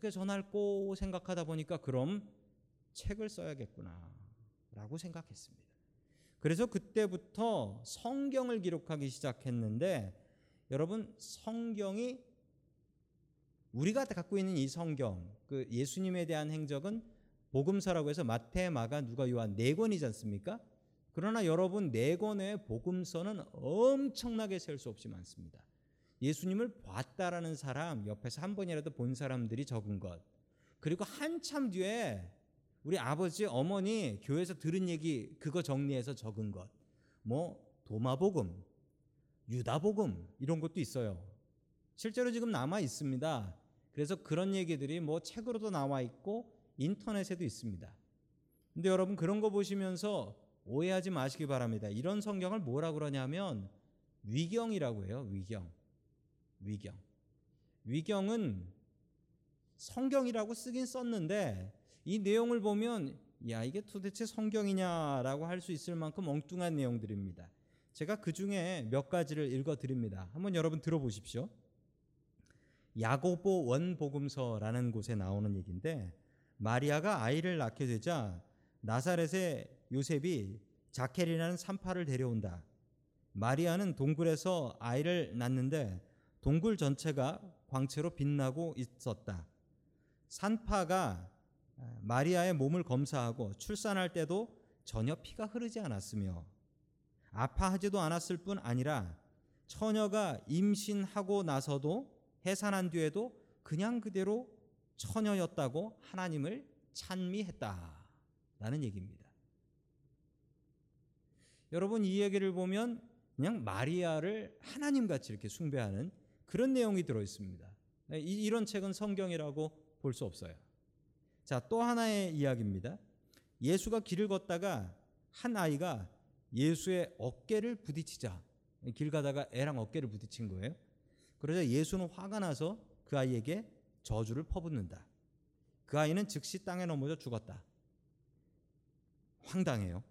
어떻게 전할꼬 생각하다 보니까 그럼 책을 써야겠구나 라고 생각했습니다. 그래서 그때부터 성경을 기록하기 시작했는데 여러분 성경이 우리가 갖고 있는 이 성경 그 예수님에 대한 행적은 복음서라고 해서 마태, 마가, 누가, 요한 네 권이지 않습니까? 그러나 여러분 네 권의 복음서는 엄청나게 셀 수 없이 많습니다. 예수님을 봤다라는 사람 옆에서 한 번이라도 본 사람들이 적은 것. 그리고 한참 뒤에 우리 아버지 어머니 교회에서 들은 얘기 그거 정리해서 적은 것. 뭐 도마복음 유다복음 이런 것도 있어요. 실제로 지금 남아 있습니다. 그래서 그런 얘기들이 뭐 책으로도 나와 있고 인터넷에도 있습니다. 근데 여러분 그런 거 보시면서 오해하지 마시기 바랍니다. 이런 성경을 뭐라 그러냐면 위경이라고 해요 위경 위경. 위경은 성경이라고 쓰긴 썼는데 이 내용을 보면 야 이게 도대체 성경이냐라고 할 수 있을 만큼 엉뚱한 내용들입니다. 제가 그 중에 몇 가지를 읽어 드립니다. 한번 여러분 들어보십시오. 야고보 원복음서라는 곳에 나오는 얘기인데 마리아가 아이를 낳게 되자 나사렛의 요셉이 자켈이라는 산파를 데려온다. 마리아는 동굴에서 아이를 낳는데 동굴 전체가 광채로 빛나고 있었다. 산파가 마리아의 몸을 검사하고 출산할 때도 전혀 피가 흐르지 않았으며 아파하지도 않았을 뿐 아니라 처녀가 임신하고 나서도 해산한 뒤에도 그냥 그대로 처녀였다고 하나님을 찬미했다. 라는 얘기입니다. 여러분 이 얘기를 보면 그냥 마리아를 하나님 같이 이렇게 숭배하는 그런 내용이 들어 있습니다. 네, 이런 책은 성경이라고 볼 수 없어요. 자, 또 하나의 이야기입니다. 예수가 길을 걷다가 한 아이가 예수의 어깨를 부딪히자 길 가다가 애랑 어깨를 부딪힌 거예요. 그러자 예수는 화가 나서 그 아이에게 저주를 퍼붓는다. 그 아이는 즉시 땅에 넘어져 죽었다. 황당해요.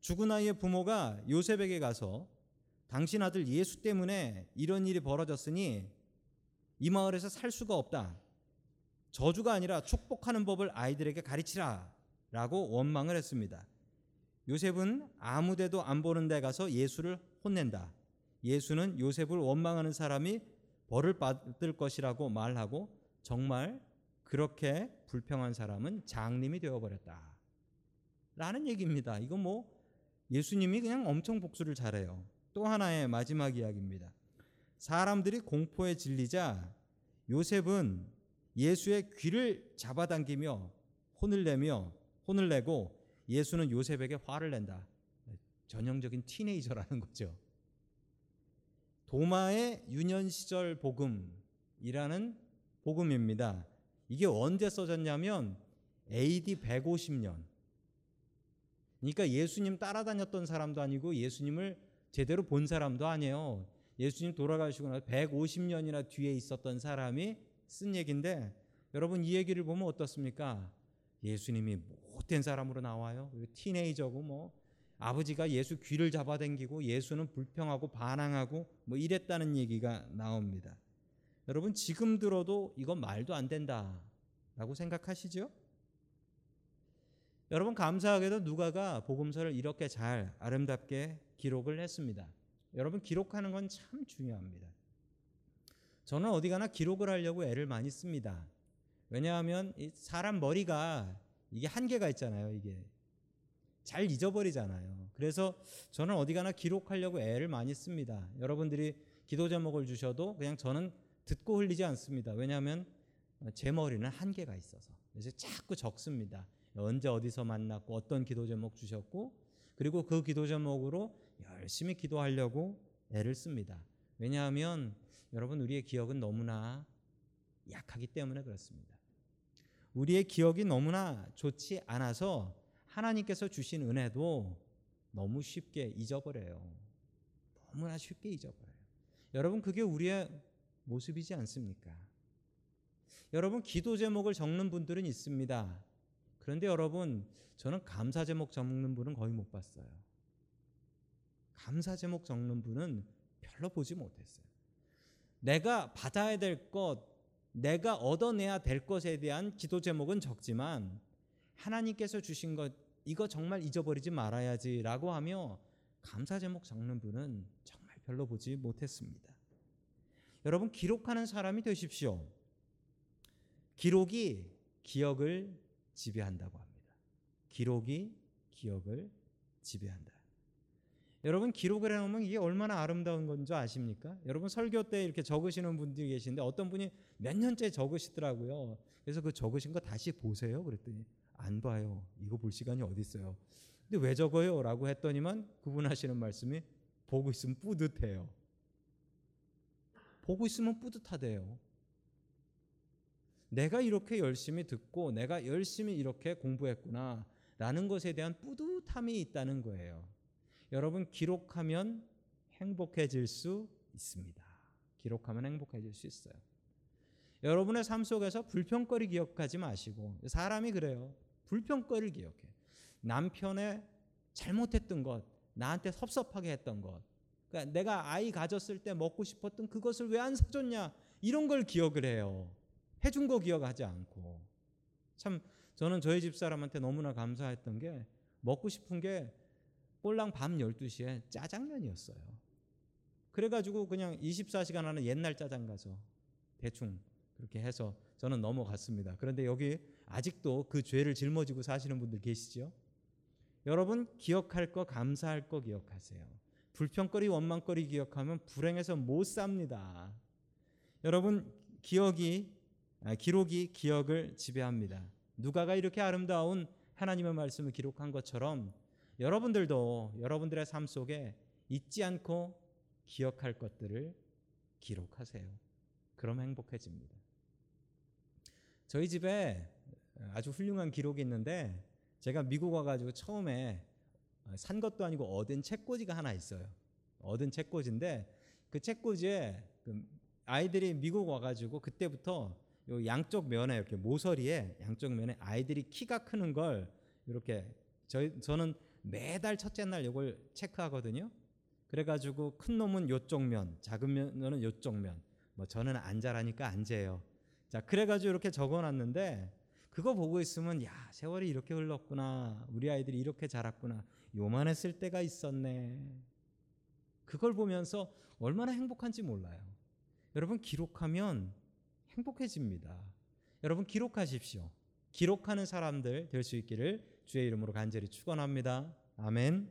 죽은 아이의 부모가 요셉에게 가서 당신 아들 예수 때문에 이런 일이 벌어졌으니 이 마을에서 살 수가 없다. 저주가 아니라 축복하는 법을 아이들에게 가르치라. 라고 원망을 했습니다. 요셉은 아무 데도 안 보는 데 가서 예수를 혼낸다. 예수는 요셉을 원망하는 사람이 벌을 받을 것이라고 말하고 정말 그렇게 불평한 사람은 장님이 되어버렸다. 라는 얘기입니다. 이건 뭐 예수님이 그냥 엄청 복수를 잘해요. 또 하나의 마지막 이야기입니다. 사람들이 공포에 질리자 요셉은 예수의 귀를 잡아당기며 혼을 내며 혼을 내고 예수는 요셉에게 화를 낸다. 전형적인 티네이저라는 거죠. 도마의 유년 시절 복음이라는 복음입니다. 이게 언제 써졌냐면 AD 150년. 그러니까 예수님 따라다녔던 사람도 아니고 예수님을 제대로 본 사람도 아니에요. 예수님 돌아가시고 나서 150년이나 뒤에 있었던 사람이 쓴 얘기인데 여러분 이 얘기를 보면 어떻습니까? 예수님이 못된 사람으로 나와요. 티네이저고 뭐 아버지가 예수 귀를 잡아당기고 예수는 불평하고 반항하고 뭐 이랬다는 얘기가 나옵니다. 여러분 지금 들어도 이건 말도 안 된다라고 생각하시죠? 여러분 감사하게도 누가가 복음서를 이렇게 잘 아름답게 기록을 했습니다. 여러분 기록하는 건 참 중요합니다. 저는 어디 가나 기록을 하려고 애를 많이 씁니다. 왜냐하면 사람 머리가 이게 한계가 있잖아요. 이게 잘 잊어버리잖아요. 그래서 저는 어디 가나 기록하려고 애를 많이 씁니다. 여러분들이 기도 제목을 주셔도 그냥 저는 듣고 흘리지 않습니다. 왜냐하면 제 머리는 한계가 있어서 그래서 자꾸 적습니다. 언제 어디서 만났고 어떤 기도 제목 주셨고 그리고 그 기도 제목으로 열심히 기도하려고 애를 씁니다. 왜냐하면 여러분 우리의 기억은 너무나 약하기 때문에 그렇습니다. 우리의 기억이 너무나 좋지 않아서 하나님께서 주신 은혜도 너무 쉽게 잊어버려요. 너무나 쉽게 잊어버려요. 여러분 그게 우리의 모습이지 않습니까? 여러분 기도 제목을 적는 분들은 있습니다. 그런데 여러분 저는 감사 제목 적는 분은 거의 못 봤어요. 감사 제목 적는 분은 별로 보지 못했어요. 내가 받아야 될 것, 내가 얻어내야 될 것에 대한 기도 제목은 적지만 하나님께서 주신 것 이거 정말 잊어버리지 말아야지라고 하며 감사 제목 적는 분은 정말 별로 보지 못했습니다. 여러분 기록하는 사람이 되십시오. 기록이 기억을 지배한다고 합니다. 기록이 기억을 지배한다. 여러분 기록을 해놓으면 이게 얼마나 아름다운 건지 아십니까? 여러분 설교 때 이렇게 적으시는 분들이 계신데 어떤 분이 몇 년째 적으시더라고요. 그래서 그 적으신 거 다시 보세요. 그랬더니 안 봐요. 이거 볼 시간이 어디 있어요. 근데 왜 적어요? 라고 했더니만 그분 하시는 말씀이 보고 있으면 뿌듯해요. 보고 있으면 뿌듯하대요. 내가 이렇게 열심히 듣고 내가 열심히 이렇게 공부했구나 라는 것에 대한 뿌듯함이 있다는 거예요. 여러분 기록하면 행복해질 수 있습니다. 기록하면 행복해질 수 있어요. 여러분의 삶 속에서 불평거리 기억하지 마시고 사람이 그래요. 불평거리를 기억해. 남편의 잘못했던 것, 나한테 섭섭하게 했던 것, 그러니까 내가 아이 가졌을 때 먹고 싶었던 그것을 왜 안 사줬냐 이런 걸 기억을 해요. 해준 거 기억하지 않고 참 저는 저희 집 사람한테 너무나 감사했던 게 먹고 싶은 게 꼴랑 밤 12시에 짜장면이었어요. 그래가지고 그냥 24시간 하는 옛날 짜장 가서 대충 그렇게 해서 저는 넘어갔습니다. 그런데 여기 아직도 그 죄를 짊어지고 사시는 분들 계시죠? 여러분 기억할 거 감사할 거 기억하세요. 불평거리 원망거리 기억하면 불행해서 못 삽니다. 여러분 기억이 아, 기록이 기억을 지배합니다. 누가가 이렇게 아름다운 하나님의 말씀을 기록한 것처럼 여러분들도 여러분들의 삶 속에 잊지 않고 기억할 것들을 기록하세요. 그럼 행복해집니다. 저희 집에 아주 훌륭한 기록이 있는데 제가 미국 와가지고 처음에 산 것도 아니고 얻은 책꽂이가 하나 있어요. 얻은 책꽂이인데 그 책꽂이에 그 아이들이 미국 와가지고 그때부터 요 양쪽 면에 이렇게 모서리에 양쪽 면에 아이들이 키가 크는 걸 이렇게 저희 저는 매달 첫째 날 이걸 체크하거든요. 그래가지고 큰 놈은 요쪽 면, 작은 면은 요쪽 면. 뭐 저는 안 자라니까 안 재요. 자, 그래가지고 이렇게 적어놨는데 그거 보고 있으면 야 세월이 이렇게 흘렀구나. 우리 아이들이 이렇게 자랐구나. 요만했을 때가 있었네. 그걸 보면서 얼마나 행복한지 몰라요. 여러분 기록하면 행복해집니다. 여러분 기록하십시오. 기록하는 사람들 될 수 있기를 주의 이름으로 간절히 축원합니다. 아멘.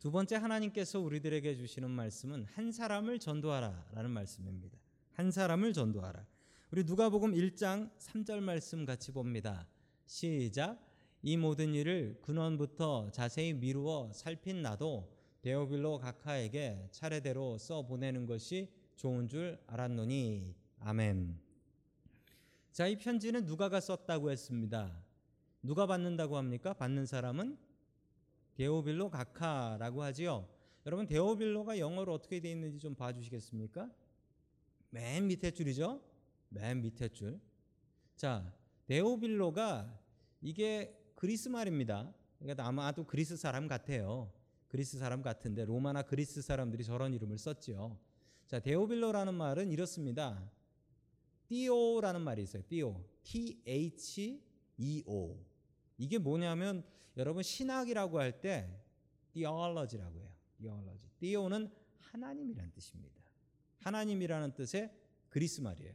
두 번째 하나님께서 우리들에게 주시는 말씀은 한 사람을 전도하라라는 말씀입니다. 한 사람을 전도하라. 우리 누가복음 1장 3절 말씀 같이 봅니다. 시작. 이 모든 일을 근원부터 자세히 미루어 살핀 나도 데오빌로 각하에게 차례대로 써 보내는 것이 좋은 줄 알았노니 아멘. 자, 이 편지는 누가가 썼다고 했습니다. 누가 받는다고 합니까? 받는 사람은 데오빌로 각하라고 하지요. 여러분 데오빌로가 영어로 어떻게 되어 있는지 좀 봐주시겠습니까? 맨 밑에 줄이죠. 맨 밑에 줄. 자, 데오빌로가 이게 그리스 말입니다. 그러니까 아마도 그리스 사람 같아요. 그리스 사람 같은데 로마나 그리스 사람들이 저런 이름을 썼지요. 자, 데오빌로라는 말은 이렇습니다. 띠오라는 말이 있어요. 띠오. T H E O. 이게 뭐냐면 여러분 신학이라고 할 때 theology라고 해요. theology. 띠오는 하나님이라는 뜻입니다. 하나님이라는 뜻의 그리스 말이에요.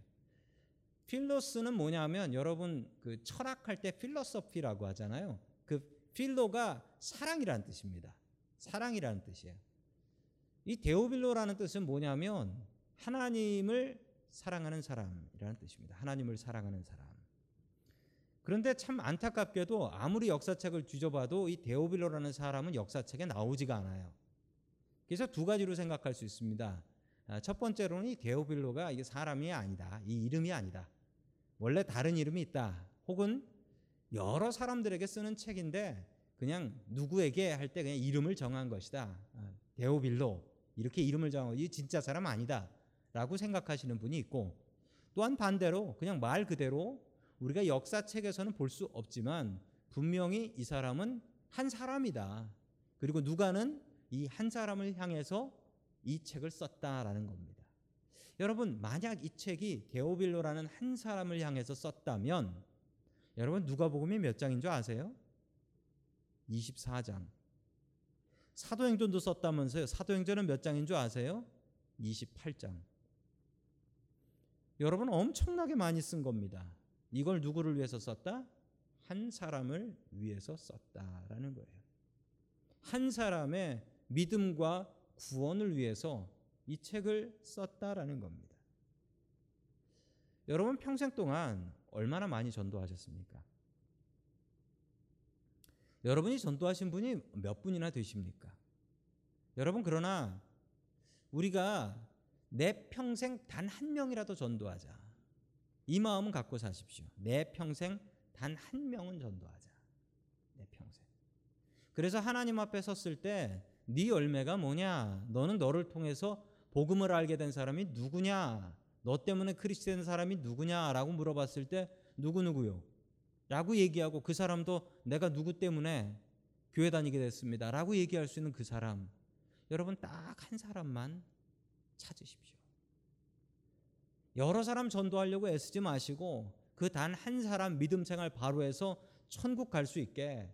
필로스는 뭐냐면 여러분 그 철학할 때 필로소피라고 하잖아요. 그 필로가 사랑이라는 뜻입니다. 사랑이라는 뜻이에요. 이 데오빌로라는 뜻은 뭐냐면 하나님을 사랑하는 사람이라는 뜻입니다. 하나님을 사랑하는 사람. 그런데 참 안타깝게도 아무리 역사책을 뒤져봐도 이 데오빌로라는 사람은 역사책에 나오지가 않아요. 그래서 두 가지로 생각할 수 있습니다. 아, 첫 번째로는 이 데오빌로가 이게 사람이 아니다. 이 이름이 아니다. 원래 다른 이름이 있다. 혹은 여러 사람들에게 쓰는 책인데 그냥 누구에게 할 때 그냥 이름을 정한 것이다. 아, 데오빌로 이렇게 이름을 정하고 이 진짜 사람 아니다 라고 생각하시는 분이 있고 또한 반대로 그냥 말 그대로 우리가 역사책에서는 볼 수 없지만 분명히 이 사람은 한 사람이다. 그리고 누가는 이 한 사람을 향해서 이 책을 썼다라는 겁니다. 여러분 만약 이 책이 데오빌로라는 한 사람을 향해서 썼다면 여러분 누가복음이 몇 장인 줄 아세요? 24장. 사도행전도 썼다면서요. 사도행전은 몇 장인 줄 아세요? 28장. 여러분 엄청나게 많이 쓴 겁니다. 이걸 누구를 위해서 썼다? 한 사람을 위해서 썼다라는 거예요. 한 사람의 믿음과 구원을 위해서 이 책을 썼다라는 겁니다. 여러분 평생 동안 얼마나 많이 전도하셨습니까? 여러분이 전도하신 분이 몇 분이나 되십니까? 여러분 그러나 우리가 내 평생 단 한 명이라도 전도하자. 이 마음은 갖고 사십시오. 내 평생 단 한 명은 전도하자. 내 평생. 그래서 하나님 앞에 섰을 때 네 열매가 뭐냐? 너는 너를 통해서 복음을 알게 된 사람이 누구냐? 너 때문에 크리스천 된 사람이 누구냐라고 물어봤을 때 누구 누구요? 라고 얘기하고 그 사람도 내가 누구 때문에 교회 다니게 됐습니다. 라고 얘기할 수 있는 그 사람. 여러분 딱 한 사람만 찾으십시오. 여러 사람 전도하려고 애쓰지 마시고 그 단 한 사람 믿음 생활 바로 해서 천국 갈 수 있게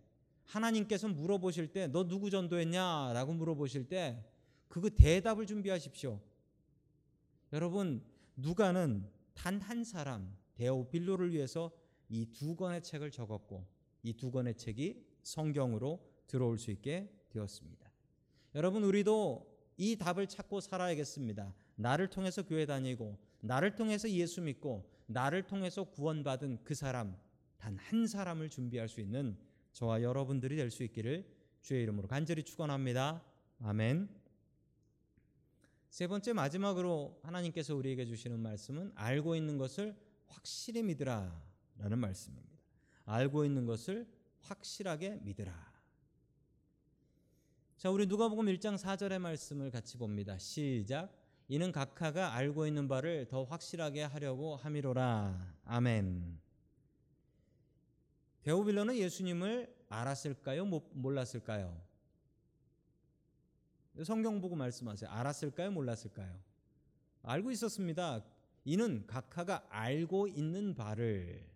하나님께서 물어보실 때 너 누구 전도했냐라고 물어보실 때 그거 대답을 준비하십시오. 여러분 누가는 단 한 사람 데오빌로를 위해서 이 두 권의 책을 적었고 이 두 권의 책이 성경으로 들어올 수 있게 되었습니다. 여러분 우리도 이 답을 찾고 살아야겠습니다. 나를 통해서 교회 다니고 나를 통해서 예수 믿고 나를 통해서 구원받은 그 사람 단 한 사람을 준비할 수 있는 저와 여러분들이 될 수 있기를 주의 이름으로 간절히 축원합니다. 아멘. 세 번째 마지막으로 하나님께서 우리에게 주시는 말씀은 알고 있는 것을 확실히 믿으라라는 말씀입니다. 알고 있는 것을 확실하게 믿으라. 자, 우리 누가복음 1장 4절의 말씀을 같이 봅니다. 시작. 이는 각하가 알고 있는 바를 더 확실하게 하려고 함이로라. 아멘. 데오빌로는 예수님을 알았을까요? 몰랐을까요? 성경 보고 말씀하세요. 알았을까요? 몰랐을까요? 알고 있었습니다. 이는 각하가 알고 있는 바를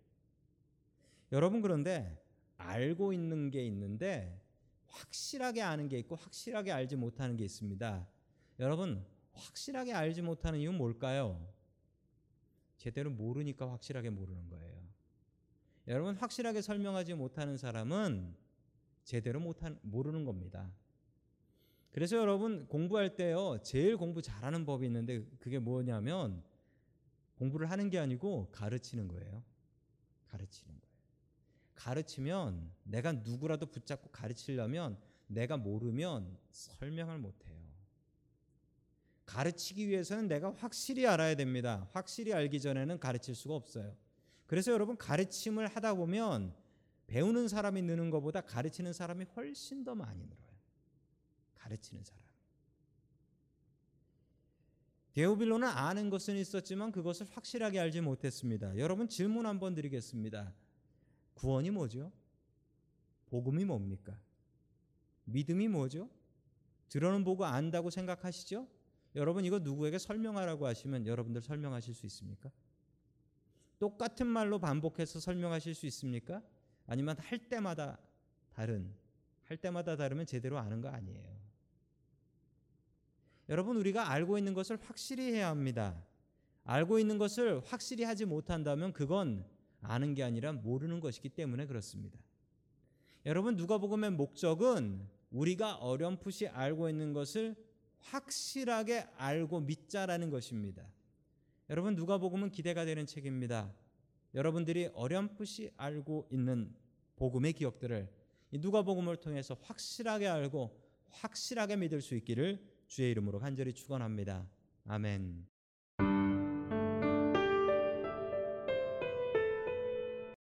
여러분 그런데 알고 있는 게 있는데 확실하게 아는 게 있고 확실하게 알지 못하는 게 있습니다. 여러분 확실하게 알지 못하는 이유는 뭘까요? 제대로 모르니까 확실하게 모르는 거예요. 여러분 확실하게 설명하지 못하는 사람은 제대로 못한 모르는 겁니다. 그래서 여러분 공부할 때요 제일 공부 잘하는 법이 있는데 그게 뭐냐면 공부를 하는 게 아니고 가르치는 거예요. 가르치는 거예요. 가르치면 내가 누구라도 붙잡고 가르치려면 내가 모르면 설명을 못 해요. 가르치기 위해서는 내가 확실히 알아야 됩니다. 확실히 알기 전에는 가르칠 수가 없어요. 그래서 여러분 가르침을 하다 보면 배우는 사람이 느는 것보다 가르치는 사람이 훨씬 더 많이 늘어요. 가르치는 사람. 데오빌로는 아는 것은 있었지만 그것을 확실하게 알지 못했습니다. 여러분 질문 한번 드리겠습니다. 구원이 뭐죠? 복음이 뭡니까? 믿음이 뭐죠? 들어는 보고 안다고 생각하시죠? 여러분 이거 누구에게 설명하라고 하시면 여러분들 설명하실 수 있습니까? 똑같은 말로 반복해서 설명하실 수 있습니까? 아니면 할 때마다 다른 할 때마다 다르면 제대로 아는 거 아니에요. 여러분 우리가 알고 있는 것을 확실히 해야 합니다. 알고 있는 것을 확실히 하지 못한다면 그건 아는 게 아니라 모르는 것이기 때문에 그렇습니다. 여러분 누가복음의 목적은 우리가 어렴풋이 알고 있는 것을 확실하게 알고 믿자라는 것입니다. 여러분 누가복음은 기대가 되는 책입니다. 여러분들이 어렴풋이 알고 있는 복음의 기억들을 누가복음을 통해서 확실하게 알고 확실하게 믿을 수 있기를 주의 이름으로 간절히 축원합니다. 아멘.